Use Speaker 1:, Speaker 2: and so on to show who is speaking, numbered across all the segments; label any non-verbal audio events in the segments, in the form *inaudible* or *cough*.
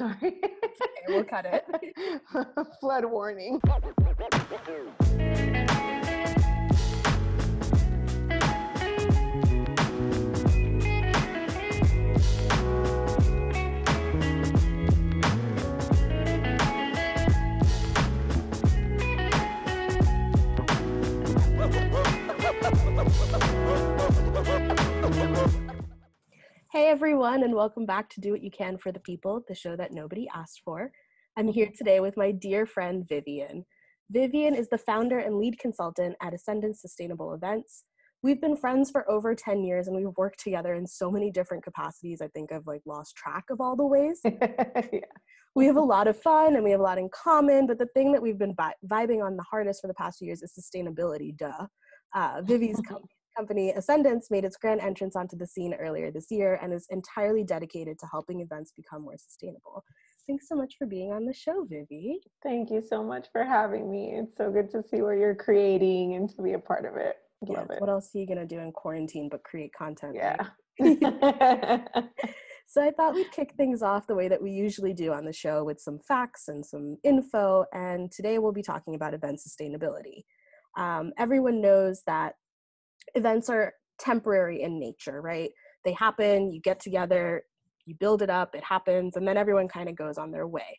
Speaker 1: Sorry.
Speaker 2: okay, we'll cut it. *laughs*
Speaker 1: Flood warning.
Speaker 2: Hey everyone, and welcome back to Do What You Can for the People, the show that nobody asked for. I'm here today with my dear friend Vivian. Vivian is the founder and lead consultant at Ascendance Sustainable Events. We've been friends for over 10 years and we've worked together in so many different capacities. I think I've like lost track of all the ways. *laughs*
Speaker 1: yeah.
Speaker 2: We have a lot of fun and we have a lot in common, but the thing that we've been vibing on the hardest for the past few years is sustainability, duh. Uh, Vivi's com- *laughs* company Ascendance made its grand entrance onto the scene earlier this year and is entirely dedicated to helping events become more sustainable. Thanks so much for being on the show, Vivi.
Speaker 1: Thank you so much for having me. It's so good to see what you're creating and to be a part of it. Love
Speaker 2: yeah,
Speaker 1: it.
Speaker 2: What else are you gonna do in quarantine but create content?
Speaker 1: Yeah.
Speaker 2: right? *laughs* *laughs* so I thought we'd kick things off the way that we usually do on the show with some facts and some info. And today we'll be talking about event sustainability. Um, everyone knows that events are temporary in nature, right? They happen, you get together, you build it up, it happens, and then everyone kind of goes on their way.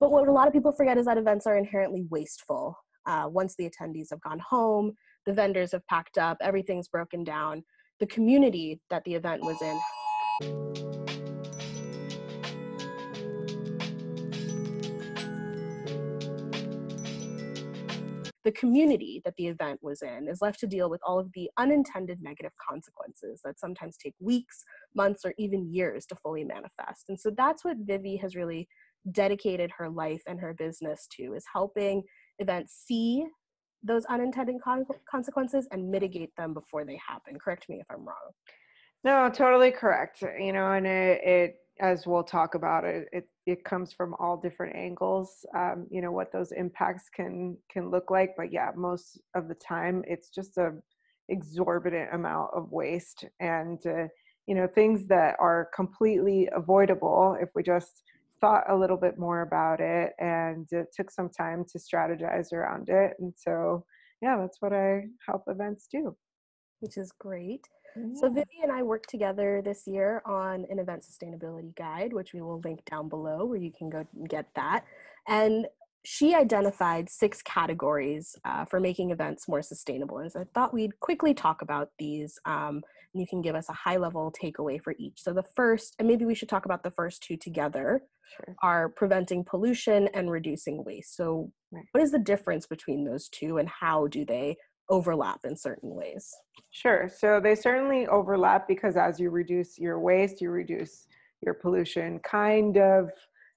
Speaker 2: But what a lot of people forget is that events are inherently wasteful. Uh, once the attendees have gone home, the vendors have packed up, everything's broken down, the community that the event was in the community that the event was in is left to deal with all of the unintended negative consequences that sometimes take weeks, months, or even years to fully manifest. And so that's what Vivi has really dedicated her life and her business to is helping events see those unintended con- consequences and mitigate them before they happen. Correct me if I'm wrong.
Speaker 1: No, totally correct. You know, and it, it as we'll talk about it, it it comes from all different angles. Um, you know what those impacts can can look like, but yeah, most of the time it's just a exorbitant amount of waste and uh, you know things that are completely avoidable if we just thought a little bit more about it and it took some time to strategize around it. And so yeah, that's what I help events do.
Speaker 2: Which is great. So Vivi and I worked together this year on an event sustainability guide, which we will link down below where you can go and get that. And she identified six categories uh, for making events more sustainable. And so I thought we'd quickly talk about these um, and you can give us a high level takeaway for each. So the first, and maybe we should talk about the first two together,
Speaker 1: Sure.
Speaker 2: are preventing pollution and reducing waste. So
Speaker 1: Right.
Speaker 2: what is the difference between those two and how do they overlap in certain ways?
Speaker 1: Sure. So they certainly overlap because as you reduce your waste, you reduce your pollution, kind of,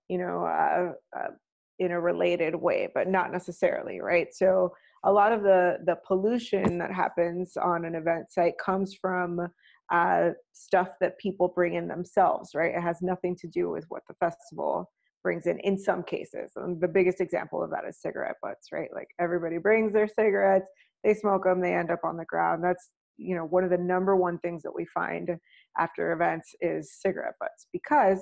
Speaker 1: you know, uh, uh, in a related way, but not necessarily, right? So a lot of the the pollution that happens on an event site comes from uh, stuff that people bring in themselves, right? It has nothing to do with what the festival brings in in some cases. And the biggest example of that is cigarette butts, right? Like everybody brings their cigarettes, they smoke them, they end up on the ground. That's you know one of the number one things that we find after events is cigarette butts because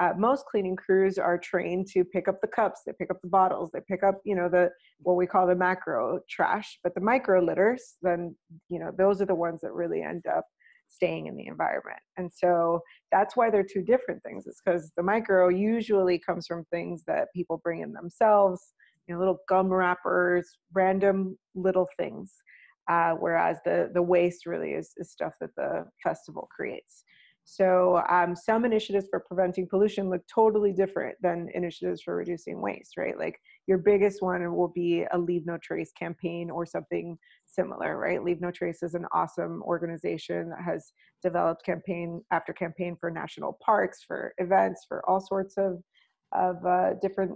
Speaker 1: uh, most cleaning crews are trained to pick up the cups they pick up the bottles they pick up you know the what we call the macro trash but the micro litters then you know those are the ones that really end up staying in the environment and so that's why they're two different things it's because the micro usually comes from things that people bring in themselves you know little gum wrappers random little things uh, whereas the the waste really is, is stuff that the festival creates. So um, some initiatives for preventing pollution look totally different than initiatives for reducing waste, right? Like your biggest one will be a Leave No Trace campaign or something similar, right? Leave No Trace is an awesome organization that has developed campaign after campaign for national parks, for events, for all sorts of of uh, different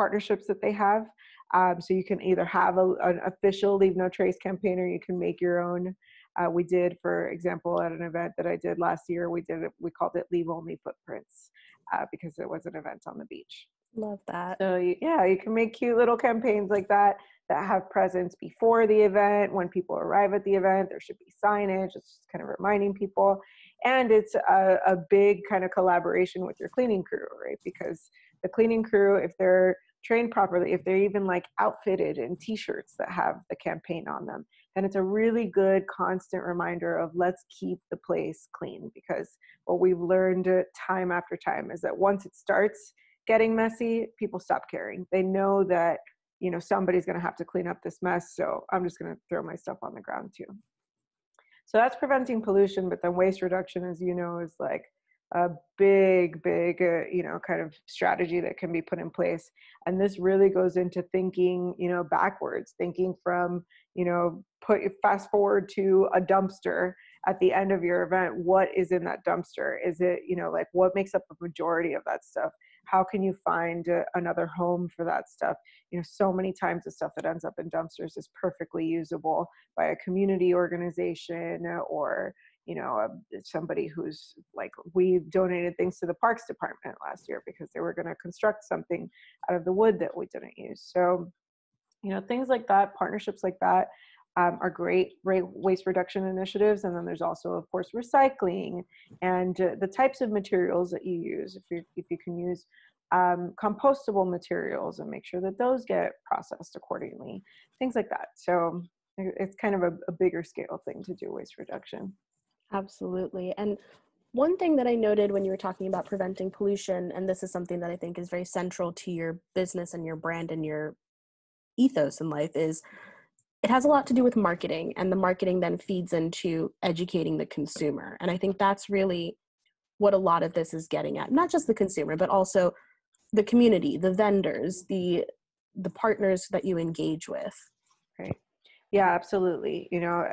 Speaker 1: partnerships that they have. Um, so you can either have a, an official Leave No Trace campaign or you can make your own. Uh, we did, for example, at an event that I did last year, we did it, we called it Leave Only Footprints uh, because it was an event on the beach.
Speaker 2: Love that.
Speaker 1: So you, yeah, you can make cute little campaigns like that that have presence before the event. When people arrive at the event, there should be signage. It's just kind of reminding people. and it's a, a big kind of collaboration with your cleaning crew right because the cleaning crew if they're trained properly if they're even like outfitted in t-shirts that have the campaign on them then it's a really good constant reminder of let's keep the place clean because what we've learned time after time is that once it starts getting messy people stop caring. They know that you know somebody's going to have to clean up this mess so i'm just going to throw my stuff on the ground too. So that's preventing pollution but then waste reduction as you know is like a big big uh, you know kind of strategy that can be put in place and this really goes into thinking you know backwards thinking from you know put fast forward to a dumpster at the end of your event what is in that dumpster? Is it you know like what makes up a majority of that stuff? How can you find a, another home for that stuff? You know so many times the stuff that ends up in dumpsters is perfectly usable by a community organization or you know uh, somebody who's like we donated things to the parks department last year because they were going to construct something out of the wood that we didn't use so you know things like that partnerships like that um, are great, great waste reduction initiatives. And then there's also, of course, recycling and uh, the types of materials that you use. If you, if you can use um, compostable materials and make sure that those get processed accordingly, things like that. So it's kind of a, a bigger scale thing to do waste reduction.
Speaker 2: Absolutely. And one thing that I noted when you were talking about preventing pollution, and this is something that I think is very central to your business and your brand and your ethos in life, is it has a lot to do with marketing and the marketing then feeds into educating the consumer. And i think that's really what a lot of this is getting at not just the consumer but also the community the vendors the the partners that you engage with.
Speaker 1: Right. Yeah absolutely. You know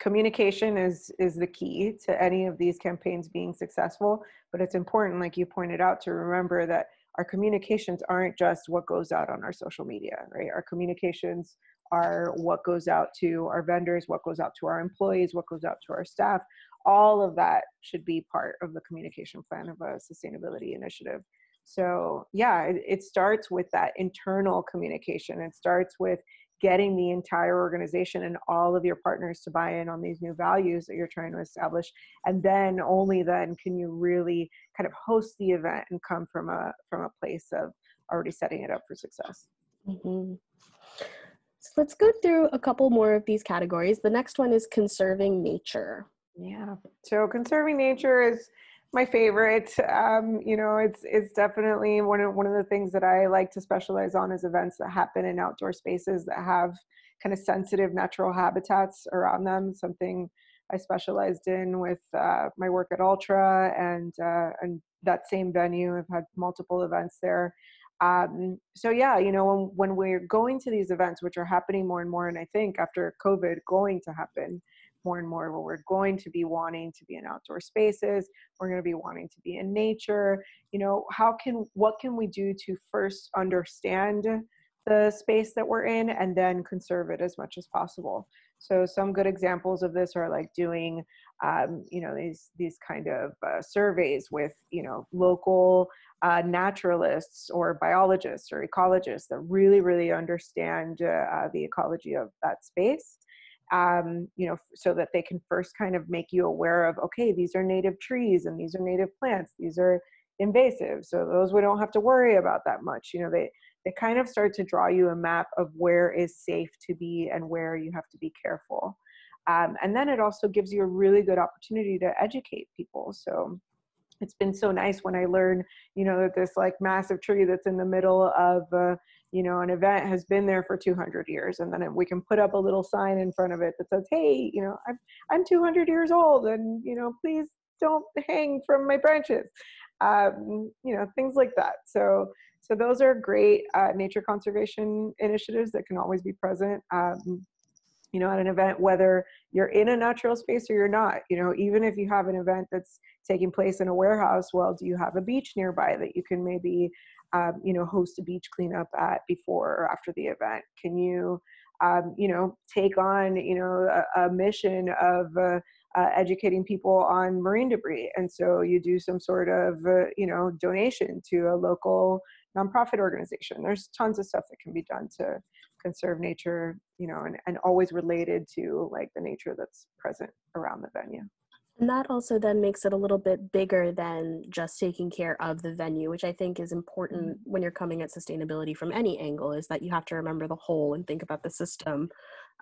Speaker 1: communication is is the key to any of these campaigns being successful but it's important like you pointed out to remember that our communications aren't just what goes out on our social media right our communications are what goes out to our vendors, what goes out to our employees, what goes out to our staff. All of that should be part of the communication plan of a sustainability initiative. So, yeah, it, it starts with that internal communication. It starts with getting the entire organization and all of your partners to buy in on these new values that you're trying to establish and then only then can you really kind of host the event and come from a from a place of already setting it up for success mm-hmm.
Speaker 2: So let's go through a couple more of these categories. The next one is conserving nature.
Speaker 1: Yeah. So conserving nature is my favorite. Um, you know, it's it's definitely one of one of the things that I like to specialize on is events that happen in outdoor spaces that have kind of sensitive natural habitats around them. Something I specialized in with uh, my work at Ultra and uh, and that same venue. I've had multiple events there um, so yeah you know when, when we're going to these events which are happening more and more and i think after covid going to happen more and more where we're going to be wanting to be in outdoor spaces we're going to be wanting to be in nature. You know how can what can we do to first understand the space that we're in and then conserve it as much as possible? So some good examples of this are like doing um, you know these these kind of uh, surveys with you know local uh, naturalists or biologists or ecologists that really really understand uh, the ecology of that space um, you know so that they can first kind of make you aware of okay these are native trees and these are native plants these are invasive so those we don't have to worry about that much you know they they kind of start to draw you a map of where is safe to be and where you have to be careful um, and then it also gives you a really good opportunity to educate people. So it's been so nice when I learn, you know, that this like massive tree that's in the middle of, uh, you know, an event has been there for 200 years. And then we can put up a little sign in front of it that says, hey, you know, I'm, I'm 200 years old and, you know, please don't hang from my branches. Um, you know, things like that. So, so those are great uh, nature conservation initiatives that can always be present. Um, you know, at an event, whether you're in a natural space or you're not, you know, even if you have an event that's taking place in a warehouse, well, do you have a beach nearby that you can maybe, um, you know, host a beach cleanup at before or after the event? Can you, um, you know, take on, you know, a, a mission of, uh, uh, educating people on marine debris. And so you do some sort of, uh, you know, donation to a local nonprofit organization. There's tons of stuff that can be done to conserve nature, you know, and, and always related to like the nature that's present around the venue.
Speaker 2: And that also then makes it a little bit bigger than just taking care of the venue, which I think is important mm-hmm. when you're coming at sustainability from any angle, is that you have to remember the whole and think about the system,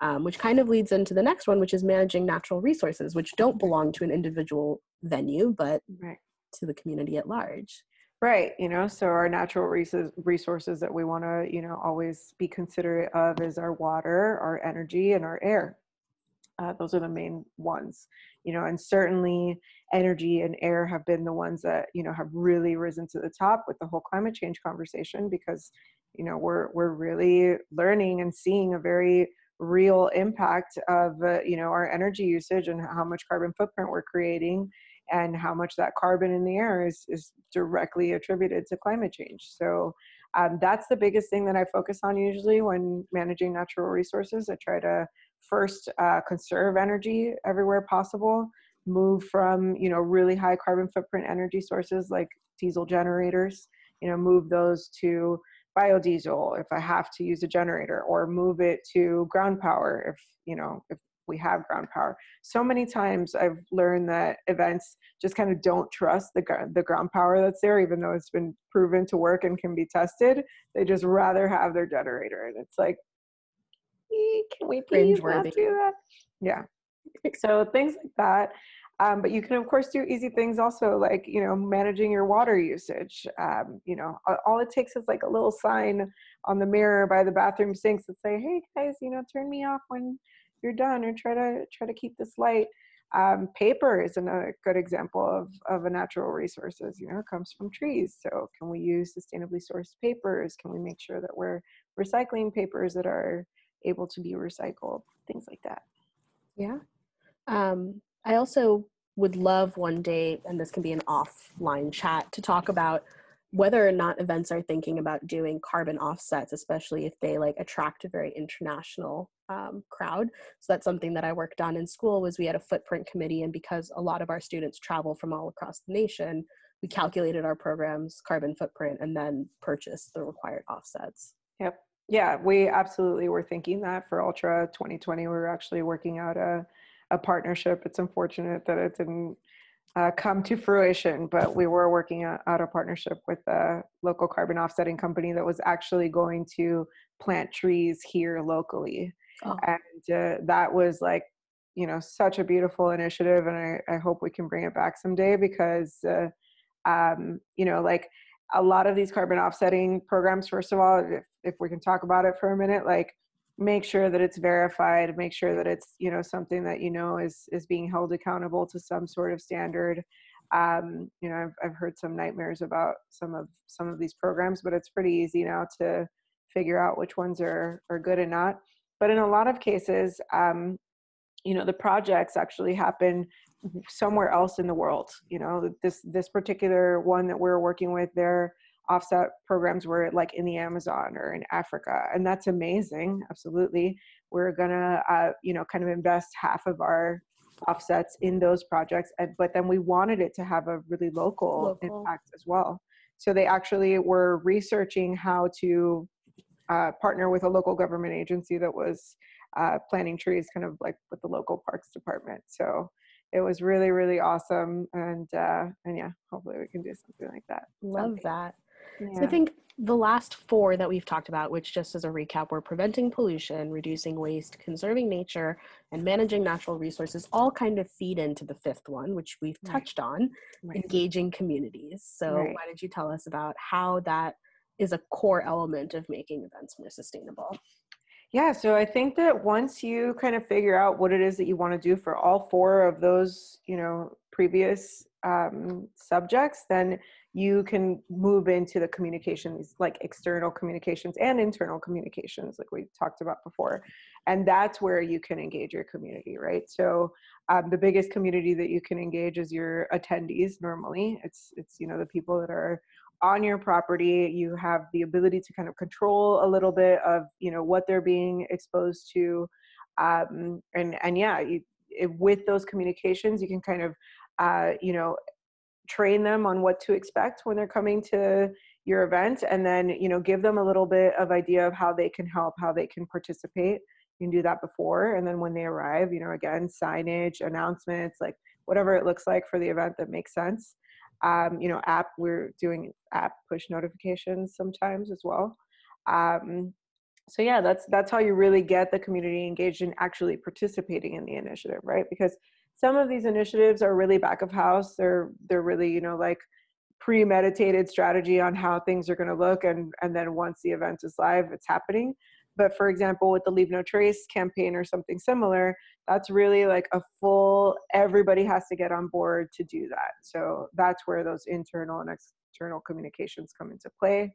Speaker 2: um, which kind of leads into the next one, which is managing natural resources, which don't belong to an individual venue, but right. to the community at large.
Speaker 1: Right, you know, so our natural resources that we want to, you know, always be considerate of is our water, our energy, and our air. Uh, those are the main ones, you know, and certainly energy and air have been the ones that you know have really risen to the top with the whole climate change conversation because, you know, we're we're really learning and seeing a very real impact of uh, you know our energy usage and how much carbon footprint we're creating and how much that carbon in the air is, is directly attributed to climate change. So um, that's the biggest thing that I focus on usually when managing natural resources. I try to first uh, conserve energy everywhere possible, move from you know really high carbon footprint energy sources like diesel generators, you know move those to biodiesel if I have to use a generator, or move it to ground power if you know if we have ground power. So many times I've learned that events just kind of don't trust the, the ground power that's there, even though it's been proven to work and can be tested. They just rather have their generator. And it's like, can we please not do that? Yeah. *laughs* so things like that. Um, but you can of course do easy things also like you know managing your water usage um, you know all it takes is like a little sign on the mirror by the bathroom sinks that say hey guys you know turn me off when you're done or try to try to keep this light um, paper is another good example of, of a natural resources you know it comes from trees so can we use sustainably sourced papers can we make sure that we're recycling papers that are able to be recycled things like that
Speaker 2: yeah um, i also would love one day and this can be an offline chat to talk about whether or not events are thinking about doing carbon offsets, especially if they like attract a very international um, crowd. So that's something that I worked on in school was we had a footprint committee, and because a lot of our students travel from all across the nation, we calculated our program's carbon footprint and then purchased the required offsets.
Speaker 1: Yep. Yeah, we absolutely were thinking that for Ultra 2020. We were actually working out a, a partnership. It's unfortunate that it didn't uh, come to fruition, but we were working out, a partnership with a local carbon offsetting company that was actually going to plant trees here locally. Oh. And uh, that was like, you know, such a beautiful initiative. And I, I hope we can bring it back someday because, uh, um, you know, like a lot of these carbon offsetting programs, first of all, if, we can talk about it for a minute, like make sure that it's verified make sure that it's you know something that you know is is being held accountable to some sort of standard. Um, you know I've, I've heard some nightmares about some of some of these programs but it's pretty easy now to figure out which ones are are good and not. But in a lot of cases um, you know the projects actually happen somewhere else in the world. You know this this particular one that we're working with there offset programs were like in the Amazon or in Africa, and that's amazing. Absolutely, we're gonna uh, you know kind of invest half of our offsets in those projects, and, but then we wanted it to have a really local, local. impact as well. So they actually were researching how to uh, partner with a local government agency that was uh, planting trees, kind of like with the local parks department. So it was really really awesome and uh and yeah hopefully we can do something like that
Speaker 2: love that yeah. So I think the last four that we've talked about, which just as a recap, were preventing pollution, reducing waste, conserving nature, and managing natural resources, all kind of feed into the fifth one, which we've right. touched on, right. engaging communities. So right. why don't you tell us about how that is a core element of making events more sustainable?
Speaker 1: Yeah, so I think that once you kind of figure out what it is that you want to do for all four of those, you know, previous um, subjects, then you can move into the communications like external communications and internal communications like we talked about before. And that's where you can engage your community right? So um, the biggest community that you can engage is your attendees normally. It's it's you know the people that are on your property. You have the ability to kind of control a little bit of you know what they're being exposed to. Um, and and yeah you, with those communications you can kind of uh, you know train them on what to expect when they're coming to your event and then you know give them a little bit of idea of how they can help how they can participate you can do that before and then when they arrive you know again signage announcements like whatever it looks like for the event that makes sense. Um, you know, app, we're doing app push notifications sometimes as well. Um, so yeah, that's that's how you really get the community engaged in actually participating in the initiative, right? Because some of these initiatives are really back of house. They're they're really, you know, like premeditated strategy on how things are going to look and and then once the event is live it's happening. But for example with the leave no trace campaign or something similar that's really like a full everybody has to get on board to do that. So that's where those internal and external communications come into play.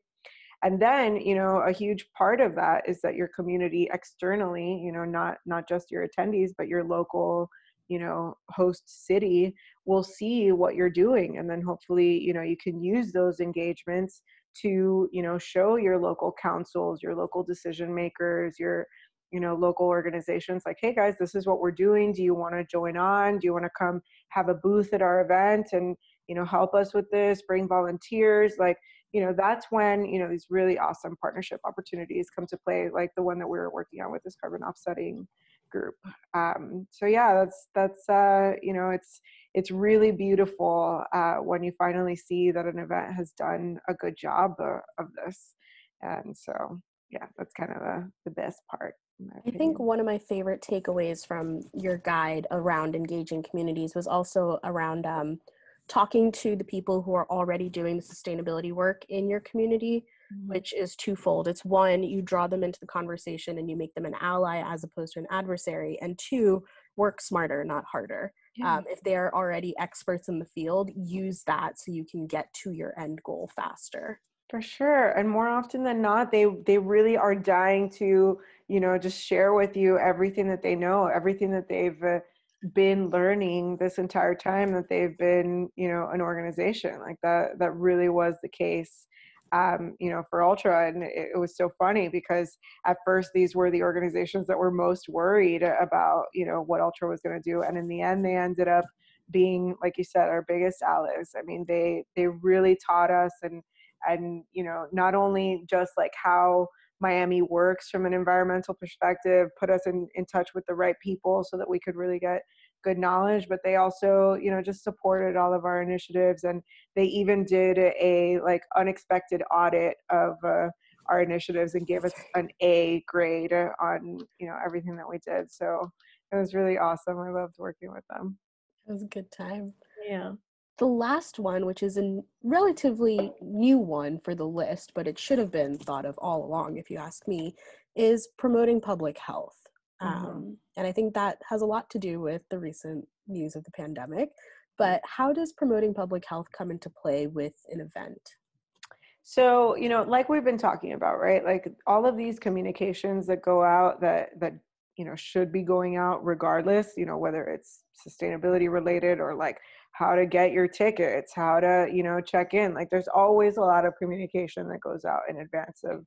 Speaker 1: And then you know a huge part of that is that your community externally you know not not just your attendees but your local you know host city will see what you're doing and then hopefully you know you can use those engagements to you know show your local councils your local decision makers your you know local organizations like hey guys this is what we're doing. Do you want to join on? Do you want to come have a booth at our event and you know help us with this bring volunteers? Like you know that's when you know these really awesome partnership opportunities come to play like the one that we were working on with this carbon offsetting group. Um, so yeah that's that's uh, you know it's it's really beautiful uh, when you finally see that an event has done a good job of, of this. And so yeah that's kind of the, the best part
Speaker 2: I think one of my favorite takeaways from your guide around engaging communities was also around um, talking to the people who are already doing the sustainability work in your community mm-hmm. which is twofold. It's one, you draw them into the conversation and you make them an ally as opposed to an adversary. And two, work smarter, not harder. Yeah. Um, if they are already experts in the field, use that so you can get to your end goal faster.
Speaker 1: For sure. And more often than not, they they really are dying to, you know, just share with you everything that they know, everything that they've uh, been learning this entire time that they've been, you know, an organization. Like that that really was the case um, you know, for Ultra. And it, it, was so funny because at first these were the organizations that were most worried about, you know, what Ultra was going to do. And in the end, they ended up being, like you said, our biggest allies. I mean, they, they really taught us and, and, you know, not only just like how Miami works from an environmental perspective, put us in, in touch with the right people so that we could really get good knowledge but they also you know just supported all of our initiatives and they even did a like unexpected audit of uh, our initiatives and gave us an a grade on you know everything that we did. So it was really awesome. I loved working with them.
Speaker 2: It was a good time.
Speaker 1: Yeah.
Speaker 2: The last one which is a relatively new one for the list but it should have been thought of all along if you ask me is promoting public health Mm-hmm. Um, and I think that has a lot to do with the recent news of the pandemic. But how does promoting public health come into play with an event?
Speaker 1: So, you know, like we've been talking about, right? Like all of these communications that go out that that you know should be going out regardless, you know, whether it's sustainability related or like how to get your tickets, how to, you know, check in. Like there's always a lot of communication that goes out in advance of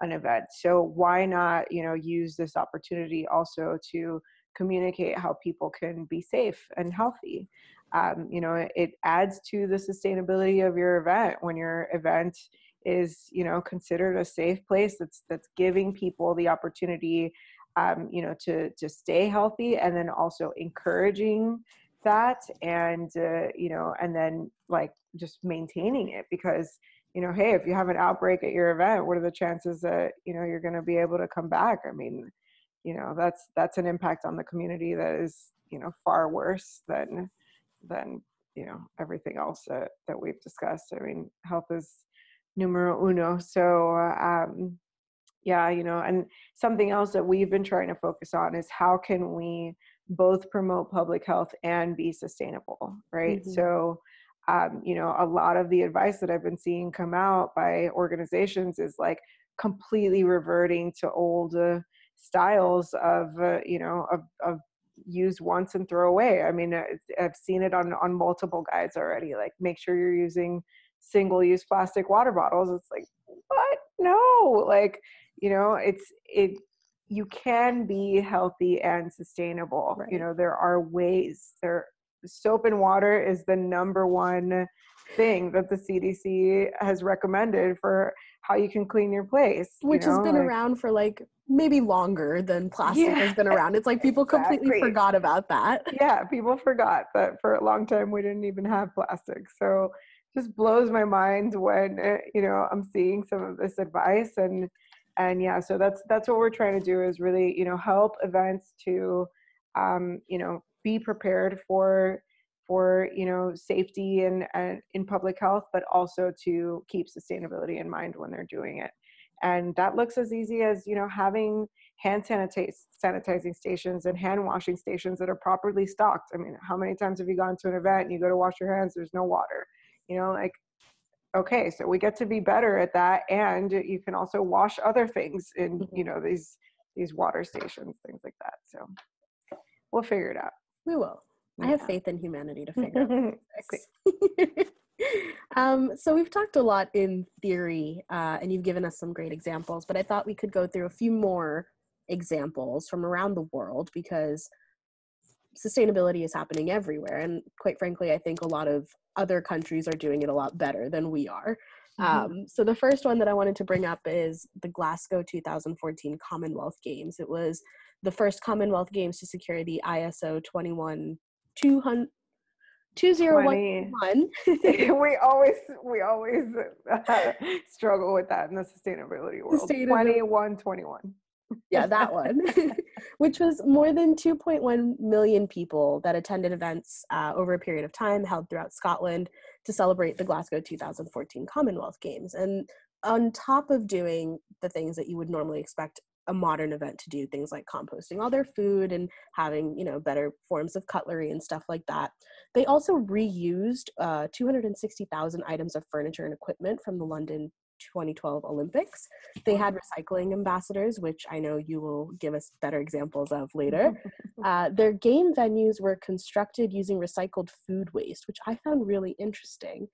Speaker 1: an event. So why not, you know, use this opportunity also to communicate how people can be safe and healthy. Um, you know, it, adds to the sustainability of your event when your event is, you know, considered a safe place that's that's giving people the opportunity, um, you know, to to stay healthy and then also encouraging that and uh, you know and then like just maintaining it because you know, hey, if you have an outbreak at your event, what are the chances that, you know, you're going to be able to come back? I mean, you know, that's, that's an impact on the community that is, you know, far worse than, than, you know, everything else that, that we've discussed. I mean, health is numero uno. So, um, yeah, you know, and something else that we've been trying to focus on is how can we both promote public health and be sustainable, right? Mm-hmm. So, um, you know, a lot of the advice that I've been seeing come out by organizations is like completely reverting to old uh, styles of, uh, you know, of, of use once and throw away. I mean, I've seen it on, on multiple guides already. Like, make sure you're using single use plastic water bottles. It's like, what? No. Like, you know, it's, it, you can be healthy and sustainable. Right. You know, there are ways, there soap and water is the number one thing that the CDC has recommended for how you can clean your place.
Speaker 2: Which
Speaker 1: you
Speaker 2: has been
Speaker 1: like-
Speaker 2: around for like maybe longer than plastic
Speaker 1: Yeah,
Speaker 2: has been around. It's like people completely forgot about that.
Speaker 1: yeah, people forgot that for a long time we didn't even have plastic. So just blows my mind when uh, you know I'm seeing some of this advice and and yeah, so that's that's what we're trying to do is really you know help events to um, you know be prepared for for you know safety and, and in public health, but also to keep sustainability in mind when they're doing it. And that looks as easy as you know having hand sanitizing stations and hand washing stations that are properly stocked. I mean, how many times have you gone to an event and you go to wash your hands, there's no water? You know, like, okay, so we get to be better at that. And you can also wash other things in, mm-hmm. you know, these, these water stations, things like that. So we'll figure it out.
Speaker 2: We will. I have faith in humanity to *laughs* figure out *laughs* um, so we've talked a lot in theory, uh, and you've given us some great examples. But I thought we could go through a few more examples from around the world because sustainability is happening everywhere, and quite frankly, I think a lot of other countries are doing it a lot better than we are.
Speaker 1: Mm-hmm.
Speaker 2: Um, so the first one that I wanted to bring up is the Glasgow 2014 Commonwealth Games. It was the first Commonwealth Games to secure the ISO 21 2011 *laughs* *laughs*
Speaker 1: we always we always uh, *laughs* struggle with that in the sustainability world. 2121
Speaker 2: yeah, that one, *laughs* *laughs* which was more than 2.1 million people that attended events uh, over a period of time held throughout Scotland to celebrate the Glasgow 2014 Commonwealth Games. And on top of doing the things that you would normally expect a modern event to do, things like composting all their food and having, you know, better forms of cutlery and stuff like that, they also reused uh, 260,000 items of furniture and equipment from the London 2012 Olympics. They had recycling ambassadors, which I know you will give us better examples of later. *laughs* Uh, their game venues were constructed using recycled food waste, which I found really interesting.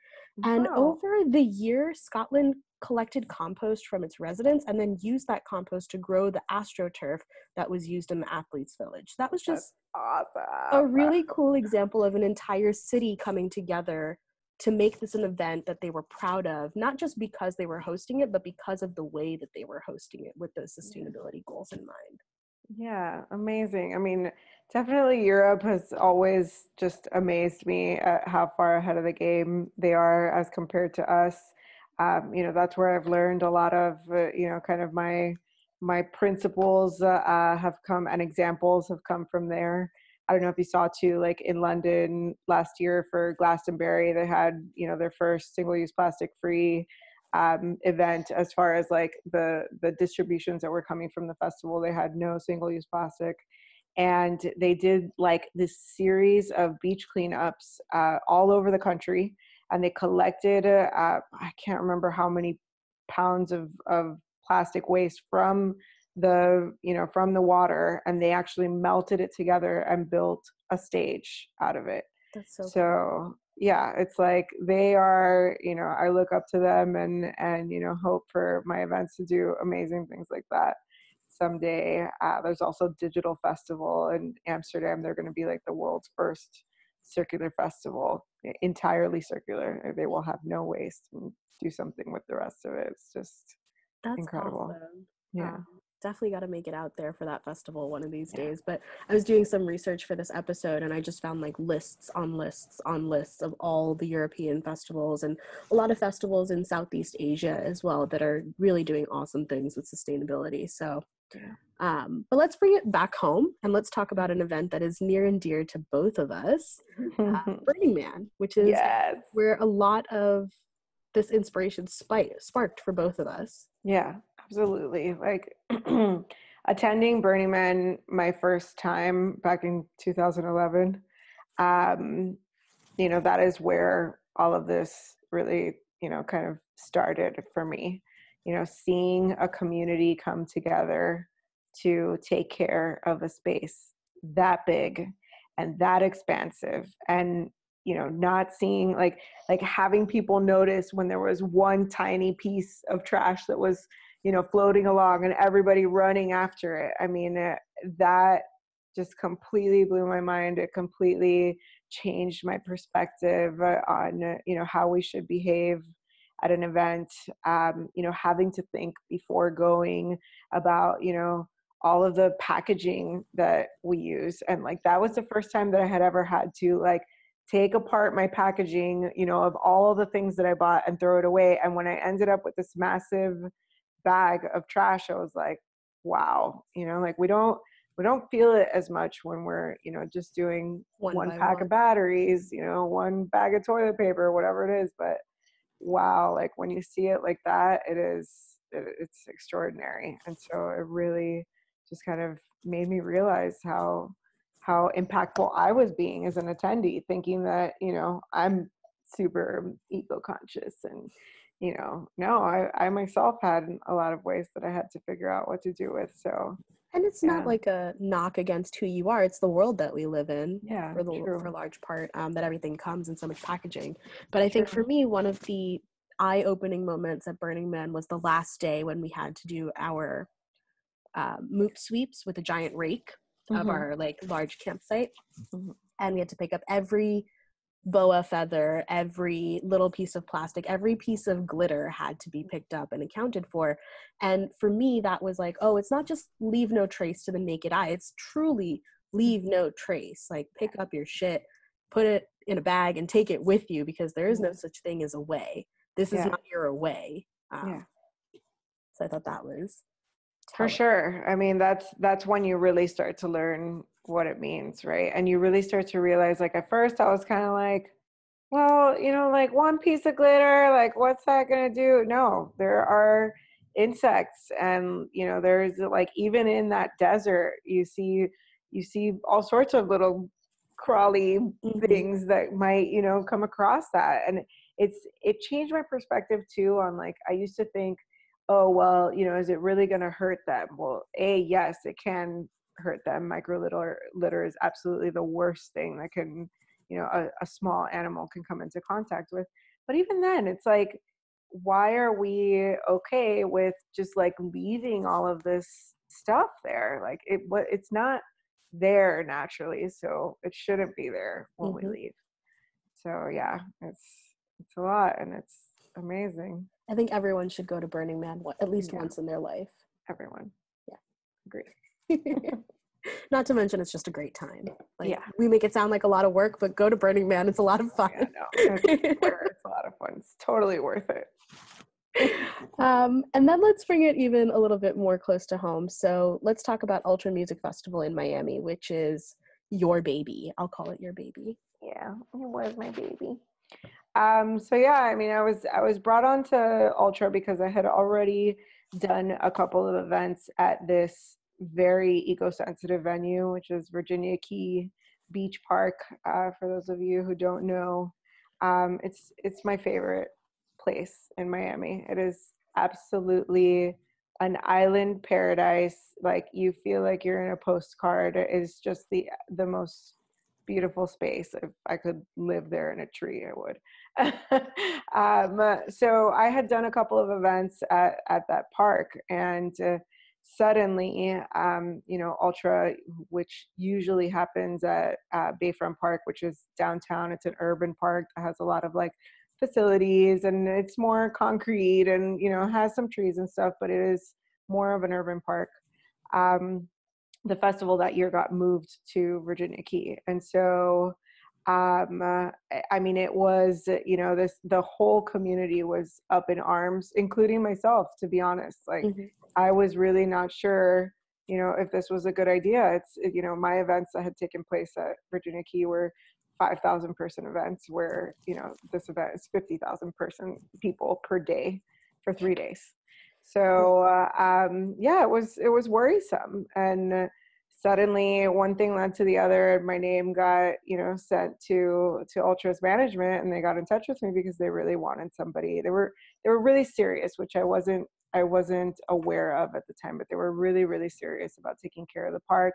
Speaker 2: And
Speaker 1: Wow.
Speaker 2: over the year, Scotland collected compost from its residents and then used that compost to grow the astroturf that was used in the athletes' village. That was just
Speaker 1: awesome.
Speaker 2: a really cool example of an entire city coming together to make this an event that they were proud of, not just because they were hosting it, but because of the way that they were hosting it with those sustainability goals in mind.
Speaker 1: Yeah, amazing. I mean, definitely Europe has always just amazed me at how far ahead of the game they are as compared to us. Um, you know, that's where I've learned a lot of, uh, you know, kind of my my principles uh, have come and examples have come from there. I don't know if you saw too, like in London last year for Glastonbury, they had, you know, their first single-use plastic-free um, event as far as like the the distributions that were coming from the festival. They had no single use plastic. And they did like this series of beach cleanups uh, all over the country. And they collected uh, i can't remember how many pounds of, of plastic waste from the you know from the water and they actually melted it together and built a stage out of it
Speaker 2: That's so, cool.
Speaker 1: so yeah it's like they are you know i look up to them and and you know hope for my events to do amazing things like that someday uh, there's also DGTL festival in amsterdam they're going to be like the world's first circular festival entirely circular they will have no waste and do something with the rest of it it's just
Speaker 2: That's
Speaker 1: incredible.
Speaker 2: awesome.
Speaker 1: yeah
Speaker 2: Um, definitely got to make it out there for that festival one of these
Speaker 1: Yeah.
Speaker 2: days. But I was doing some research for this episode and I just found like lists on lists on lists of all the European festivals and a lot of festivals in Southeast Asia as well that are really doing awesome things with sustainability. So,
Speaker 1: Yeah.
Speaker 2: um, but let's bring it back home and let's talk about an event that is near and dear to both of us uh, *laughs* Burning Man, which is
Speaker 1: yes
Speaker 2: where a lot of this inspiration spi- sparked for both of us.
Speaker 1: Yeah, absolutely. Like *clears throat* attending Burning Man my first time back in 2011, um, you know, that is where all of this really, you know, kind of started for me. You know, seeing a community come together to take care of a space that big and that expansive and you know not seeing like like having people notice when there was one tiny piece of trash that was you know floating along and everybody running after it. I mean uh, that just completely blew my mind. It completely changed my perspective uh, on uh, you know how we should behave at an event. Um, you know having to think before going about you know all of the packaging that we use. And like that was the first time that i had ever had to like take apart my packaging you know of all the things that i bought and throw it away. And when i ended up with this massive bag of trash i was like wow you know like we don't we don't feel it as much when we're you know just doing one, one pack one. of batteries you know one bag of toilet paper whatever it is but wow like when you see it like that it is it, it's extraordinary and so it really just kind of made me realize how how impactful i was being as an attendee thinking that you know i'm super eco conscious and you know no i i myself had a lot of ways that i had to figure out what to do with so
Speaker 2: and it's yeah. not like a knock against who you are it's the world that we live in
Speaker 1: yeah
Speaker 2: for the true. for large part um, that everything comes in so much packaging but i think for me one of the eye-opening moments at burning man was the last day when we had to do our uh, moop sweeps with a giant rake mm-hmm. of our like large campsite mm-hmm. and we had to pick up every boa feather, every little piece of plastic, every piece of glitter had to be picked up and accounted for. And for me, that was like, oh, it's not just leave no trace to the naked eye, it's truly leave no trace. Like, pick up your shit, put it in a bag, and take it with you because there is no mm-hmm. such thing as a way. This is yeah. not your away. Um, yeah. So I thought that was
Speaker 1: for sure. I mean, that's that's when you really start to learn what it means, right? And you really start to realize like at first I was kind of like, well, you know, like one piece of glitter, like what's that to do? No, there are insects and you know there's like even in that desert you see you see all sorts of little crawly mm-hmm. things that might you know come across that and it's it changed my perspective too on like i used to think oh well you know is it really going to hurt them well a yes it can hurt them. Micro litter, litter is absolutely the worst thing that can, you know, a, a small animal can come into contact with. But even then, it's like, why are we okay with just like leaving all of this stuff there? Like it, what it's not there naturally, so it shouldn't be there when mm-hmm. we leave. So yeah, it's it's a lot, and it's amazing.
Speaker 2: I think everyone should go to Burning Man at least yeah. once in their life.
Speaker 1: Everyone.
Speaker 2: Yeah.
Speaker 1: Agree. *laughs*
Speaker 2: Not to mention, it's just a great time. Like, yeah. We make it sound like a lot of work, but go to Burning Man. It's a lot of fun. Yeah, no,
Speaker 1: it's, it's a lot of fun. It's totally worth it. *laughs*
Speaker 2: Um, and then let's bring it even a little bit more close to home. So let's talk about Ultra Music Festival in Miami, which is your baby. I'll call it your baby.
Speaker 1: Yeah, it was my baby. Um, so yeah, I mean, I was I was brought on to Ultra because I had already done a couple of events at this very eco-sensitive venue, which is Virginia Key Beach Park. Uh, for those of you who don't know, um, it's it's my favorite place in Miami. It is absolutely an island paradise. Like you feel like you're in a postcard. It is just the the most beautiful space. If I could live there in a tree, I would. *laughs* um, so I had done a couple of events at, at that park, and uh, suddenly, um, you know, Ultra, which usually happens at Bayfront Park, which is downtown, it's an urban park that has a lot of like facilities and it's more concrete and, you know, has some trees and stuff, but it is more of an urban park. Um, the festival that year got moved to Virginia Key. And so, um, uh, I mean, it was, you know, this, the whole community was up in arms, including myself, to be honest. Like, mm-hmm. I was really not sure, you know, if this was a good idea. It's, you know, my events that had taken place at Virginia Key were 5,000 person events where, you know, this event is 50,000 person people per day for three days. So, uh, um, yeah, it was, it was worrisome. And, suddenly one thing led to the other and my name got you know sent to to ultras management and they got in touch with me because they really wanted somebody they were they were really serious which i wasn't I wasn't aware of at the time, but they were really, really serious about taking care of the park.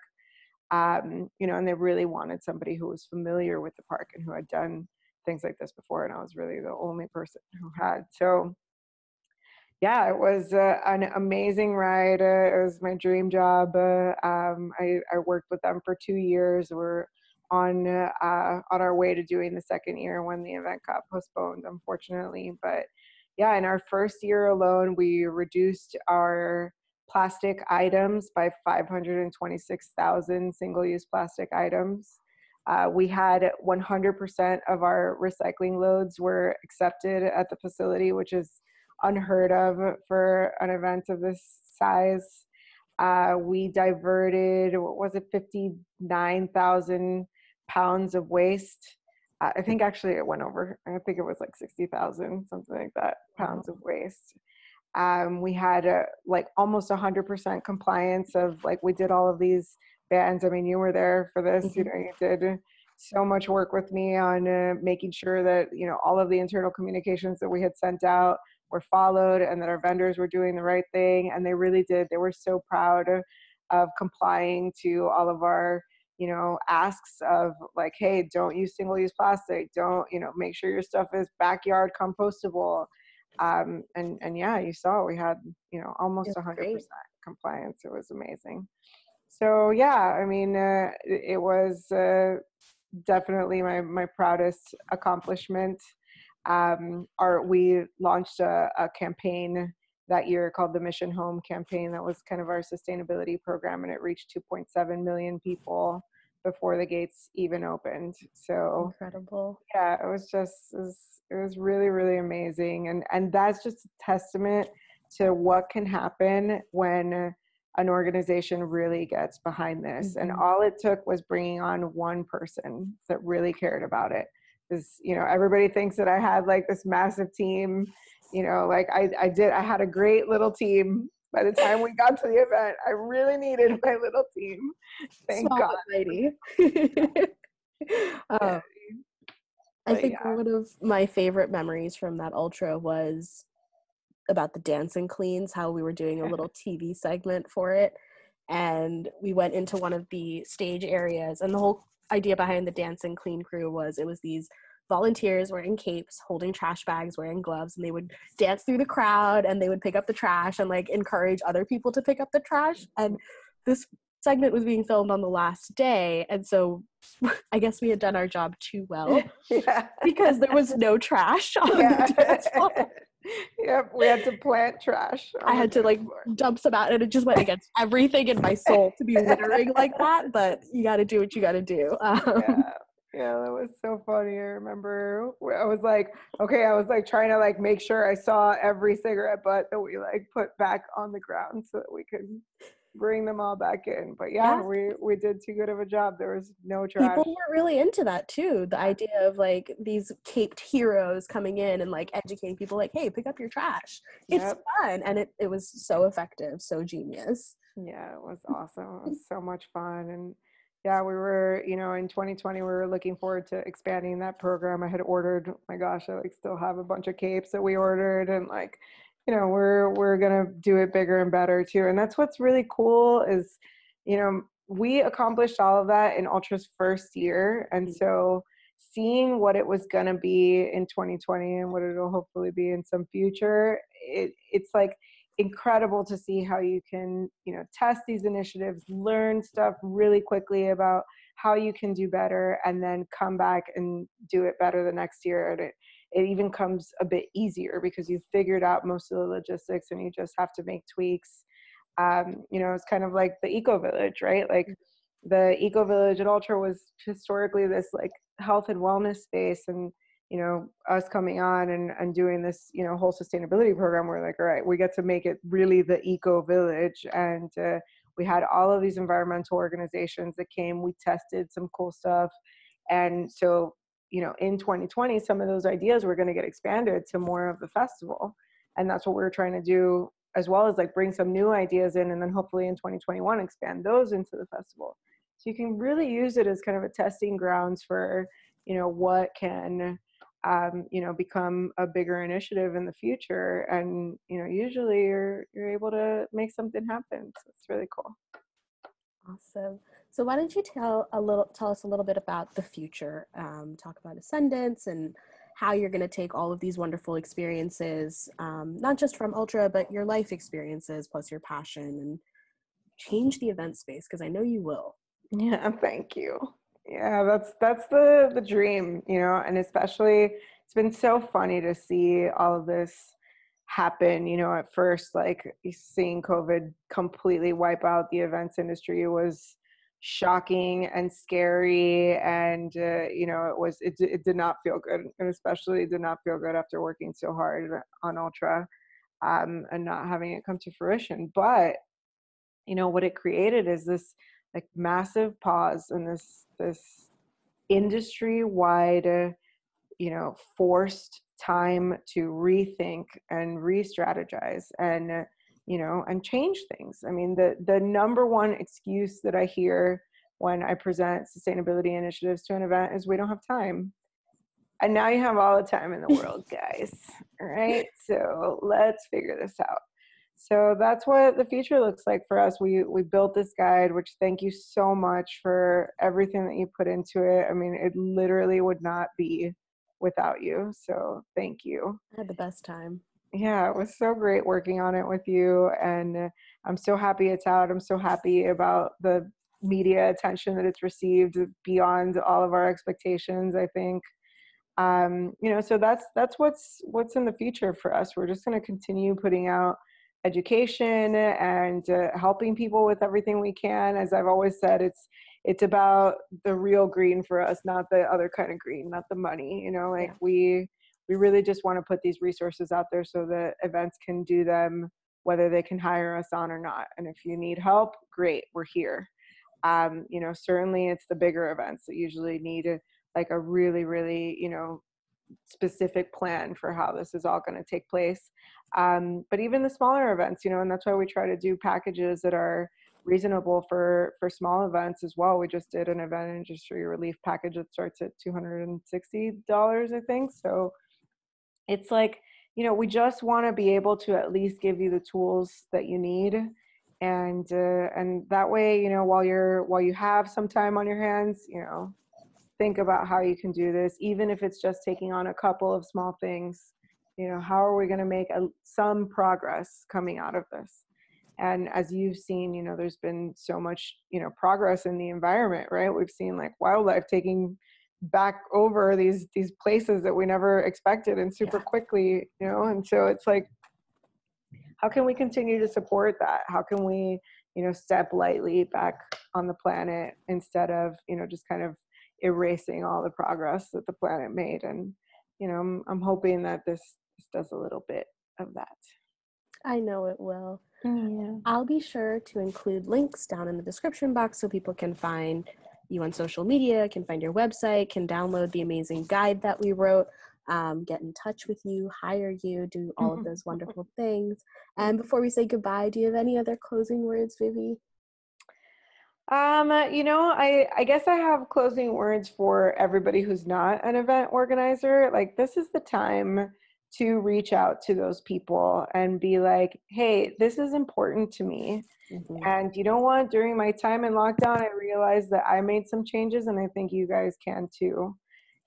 Speaker 1: Um, you know, and they really wanted somebody who was familiar with the park and who had done things like this before. And I was really the only person who had. So, yeah, it was uh, an amazing ride. Uh, it was my dream job. Uh, um, I, I worked with them for two years. We're on uh, on our way to doing the second year when the event got postponed, unfortunately. But yeah, in our first year alone, we reduced our plastic items by 526,000 single-use plastic items. Uh, we had 100% of our recycling loads were accepted at the facility, which is unheard of for an event of this size. Uh, we diverted, what was it, 59,000 pounds of waste. I think actually it went over, I think it was like 60,000, something like that, pounds of waste. Um, we had uh, like almost 100% compliance of like, we did all of these bans. I mean, you were there for this, you
Speaker 2: Mhm.
Speaker 1: know, you did so much work with me on uh, making sure that, you know, all of the internal communications that we had sent out were followed and that our vendors were doing the right thing and they really did they were so proud of, of complying to all of our you know asks of like hey don't use single use plastic. Don't you know make sure your stuff is backyard compostable. Um, and and yeah you saw we had you know almost
Speaker 2: It's
Speaker 1: 100%
Speaker 2: great.
Speaker 1: compliance. It was amazing. So yeah i mean uh, it, it was uh, definitely my my proudest accomplishment. Um, our we launched a, a campaign that year called the Mission Home campaign. That was kind of our sustainability program, and it reached 2.7 million people before the gates even opened. So
Speaker 2: Incredible.
Speaker 1: yeah, it was just it was, it was really really amazing, and and that's just a testament to what can happen when an organization really gets behind this. And
Speaker 2: Mhm.
Speaker 1: all it took was bringing on one person that really cared about it. Because you know everybody thinks that I had like this massive team. You know, like I I did. I had a great little team. By the time we got to the event, I really needed my little team. Thank
Speaker 2: Small
Speaker 1: God.
Speaker 2: mighty. *laughs* um, *laughs* I think
Speaker 1: yeah.
Speaker 2: one of my favorite memories from that ultra was about the dance and cleans, how we were doing a little *laughs* TV segment for it. And we went into one of the stage areas, and the whole idea behind the dance and clean crew was it was these volunteers wearing capes, holding trash bags, wearing gloves, and they would dance through the crowd and they would pick up the trash and like encourage other people to pick up the trash. And this segment was being filmed on the last day. And so *laughs* I guess we had done our job too well *laughs*
Speaker 1: yeah.
Speaker 2: because there was no trash on
Speaker 1: yeah.
Speaker 2: the dance floor. *laughs*
Speaker 1: yep, we had to plant trash.
Speaker 2: I had to like
Speaker 1: floor.
Speaker 2: dump some out, and it just went against everything in my soul to be littering like that. But you got to do what you got to do. Um,
Speaker 1: yeah. Yeah, that was so funny. I remember I was like, okay, I was like trying to like make sure I saw every cigarette butt that we like put back on the ground so that we could bring them all back in. But yeah,
Speaker 2: Yeah.
Speaker 1: we we did too good of a job. There was no trash.
Speaker 2: People were really into that too. The idea of like these caped heroes coming in and like educating people, like, "Hey, pick up your trash. It's
Speaker 1: Yep.
Speaker 2: fun," and it it was so effective, so genius.
Speaker 1: Yeah, it was awesome. It was so much fun. And yeah, we were, you know, in 2020, we were looking forward to expanding that program. I had ordered, oh my gosh, I like still have a bunch of capes that we ordered and like, you know, we're we're gonna do it bigger and better too. And that's what's really cool is, you know, we accomplished all of that in Ultra's first year. And
Speaker 2: Mhm.
Speaker 1: so seeing what it was gonna be in 2020 and what it'll hopefully be in some future, it it's like incredible to see how you can you know test these initiatives learn stuff really quickly about how you can do better and then come back and do it better the next year and it it even comes a bit easier because you've figured out most of the logistics and you just have to make tweaks. Um, you know it's kind of like the eco village right? Like the eco village at ultra was historically this like health and wellness space and you know us coming on and, and doing this you know whole sustainability program we're like all right we get to make it really the eco village. And uh, we had all of these environmental organizations that came we tested some cool stuff. And so you know in 2020 some of those ideas were going to get expanded to more of the festival. And that's what we're trying to do as well as like bring some new ideas in and then hopefully in 2021 expand those into the festival. So you can really use it as kind of a testing grounds for you know what can um, you know become a bigger initiative in the future and you know usually you're you're able to make something happen so it's really cool
Speaker 2: Awesome. So why don't you tell a little tell us a little bit about the future? Um, talk about Ascendance and how you're going to take all of these wonderful experiences, um, not just from Ultra, but your life experiences plus your passion, and change the event space because I know you will.
Speaker 1: yeah thank you Yeah, that's that's the the dream, you know, and especially it's been so funny to see all of this happen, you know, at first like seeing COVID completely wipe out the events industry was shocking and scary and uh, you know it was it, it did not feel good and especially did not feel good after working so hard on ultra um, and not having it come to fruition but you know what it created is this like massive pause in this this industry wide uh, you know forced time to rethink and re-strategize and uh, you know and change things. I mean the the number one excuse that i hear when i present sustainability initiatives to an event is we don't have time. And now you have all the time in the world *laughs* guys all right? So let's figure this out so that's what the future looks like for us. We we built this guide which thank you so much for everything that you put into it. I mean it literally would not be without you. So thank you.
Speaker 2: I had the best time.
Speaker 1: Yeah it was so great working on it with you and i'm so happy it's out. I'm so happy about the media attention that it's received beyond all of our expectations i think. Um, you know so that's that's what's what's in the future for us. We're just going to continue putting out education and uh, helping people with everything we can. As i've always said it's it's about the real green for us not the other kind of green not the money you know like yeah. we we really just want to put these resources out there so that events can do them whether they can hire us on or not. And if you need help great we're here. Um, you know certainly it's the bigger events that usually need a, like a really really you know specific plan for how this is all going to take place. Um, but even the smaller events you know and that's why we try to do packages that are reasonable for for small events as well. We just did an event industry relief package that starts at $260 i think. So it's like you know we just want to be able to at least give you the tools that you need. And uh, and that way you know while you're while you have some time on your hands you know think about how you can do this even if it's just taking on a couple of small things you know how are we going to make a, some progress coming out of this? And as you've seen you know there's been so much you know progress in the environment right? We've seen like wildlife taking back over these these places that we never expected and super yeah. quickly you know? And so it's like how can we continue to support that? How can we you know step lightly back on the planet instead of you know just kind of erasing all the progress that the planet made and you know i'm, I'm hoping that this, this does a little bit of that.
Speaker 2: I know it will.
Speaker 1: Yeah.
Speaker 2: i'll be sure to include links down in the description box so people can find you on social media can find your website can download the amazing guide that we wrote um, get in touch with you hire you do all of *laughs* those wonderful things. And before we say goodbye do you have any other closing words vivi
Speaker 1: um, you know, I I guess I have closing words for everybody who's not an event organizer. Like this is the time to reach out to those people and be like, "Hey, this is important to me." Mm-hmm. And you know what? During my time in lockdown, I realized that I made some changes and I think you guys can too.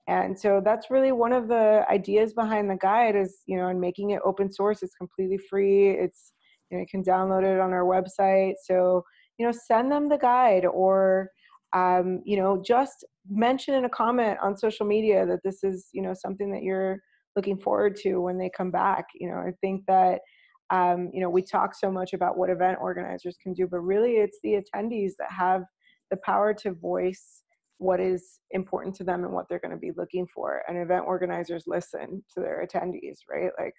Speaker 1: And so that's really one of the ideas behind the guide is, you know, and making it open source. It's completely free. It's you know, you can download it on our website. So you know send them the guide or um, you know just mention in a comment on social media that this is you know something that you're looking forward to when they come back you know i think that um, you know we talk so much about what event organizers can do but really it's the attendees that have the power to voice what is important to them and what they're going to be looking for and event organizers listen to their attendees right? Like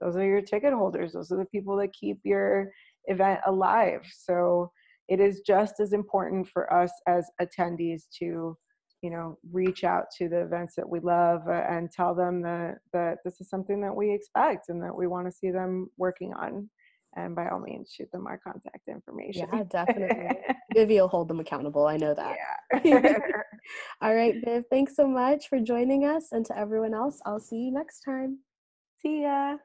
Speaker 1: those are your ticket holders those are the people that keep your event alive so it is just as important for us as attendees to you know reach out to the events that we love uh, and tell them that that this is something that we expect and that we want to see them working on. And by all means shoot them our contact information.
Speaker 2: Yeah definitely. Vivi will hold them accountable i know that.
Speaker 1: Yeah. *laughs*
Speaker 2: All right viv thanks so much for joining us and to everyone else i'll see you next time.
Speaker 1: See ya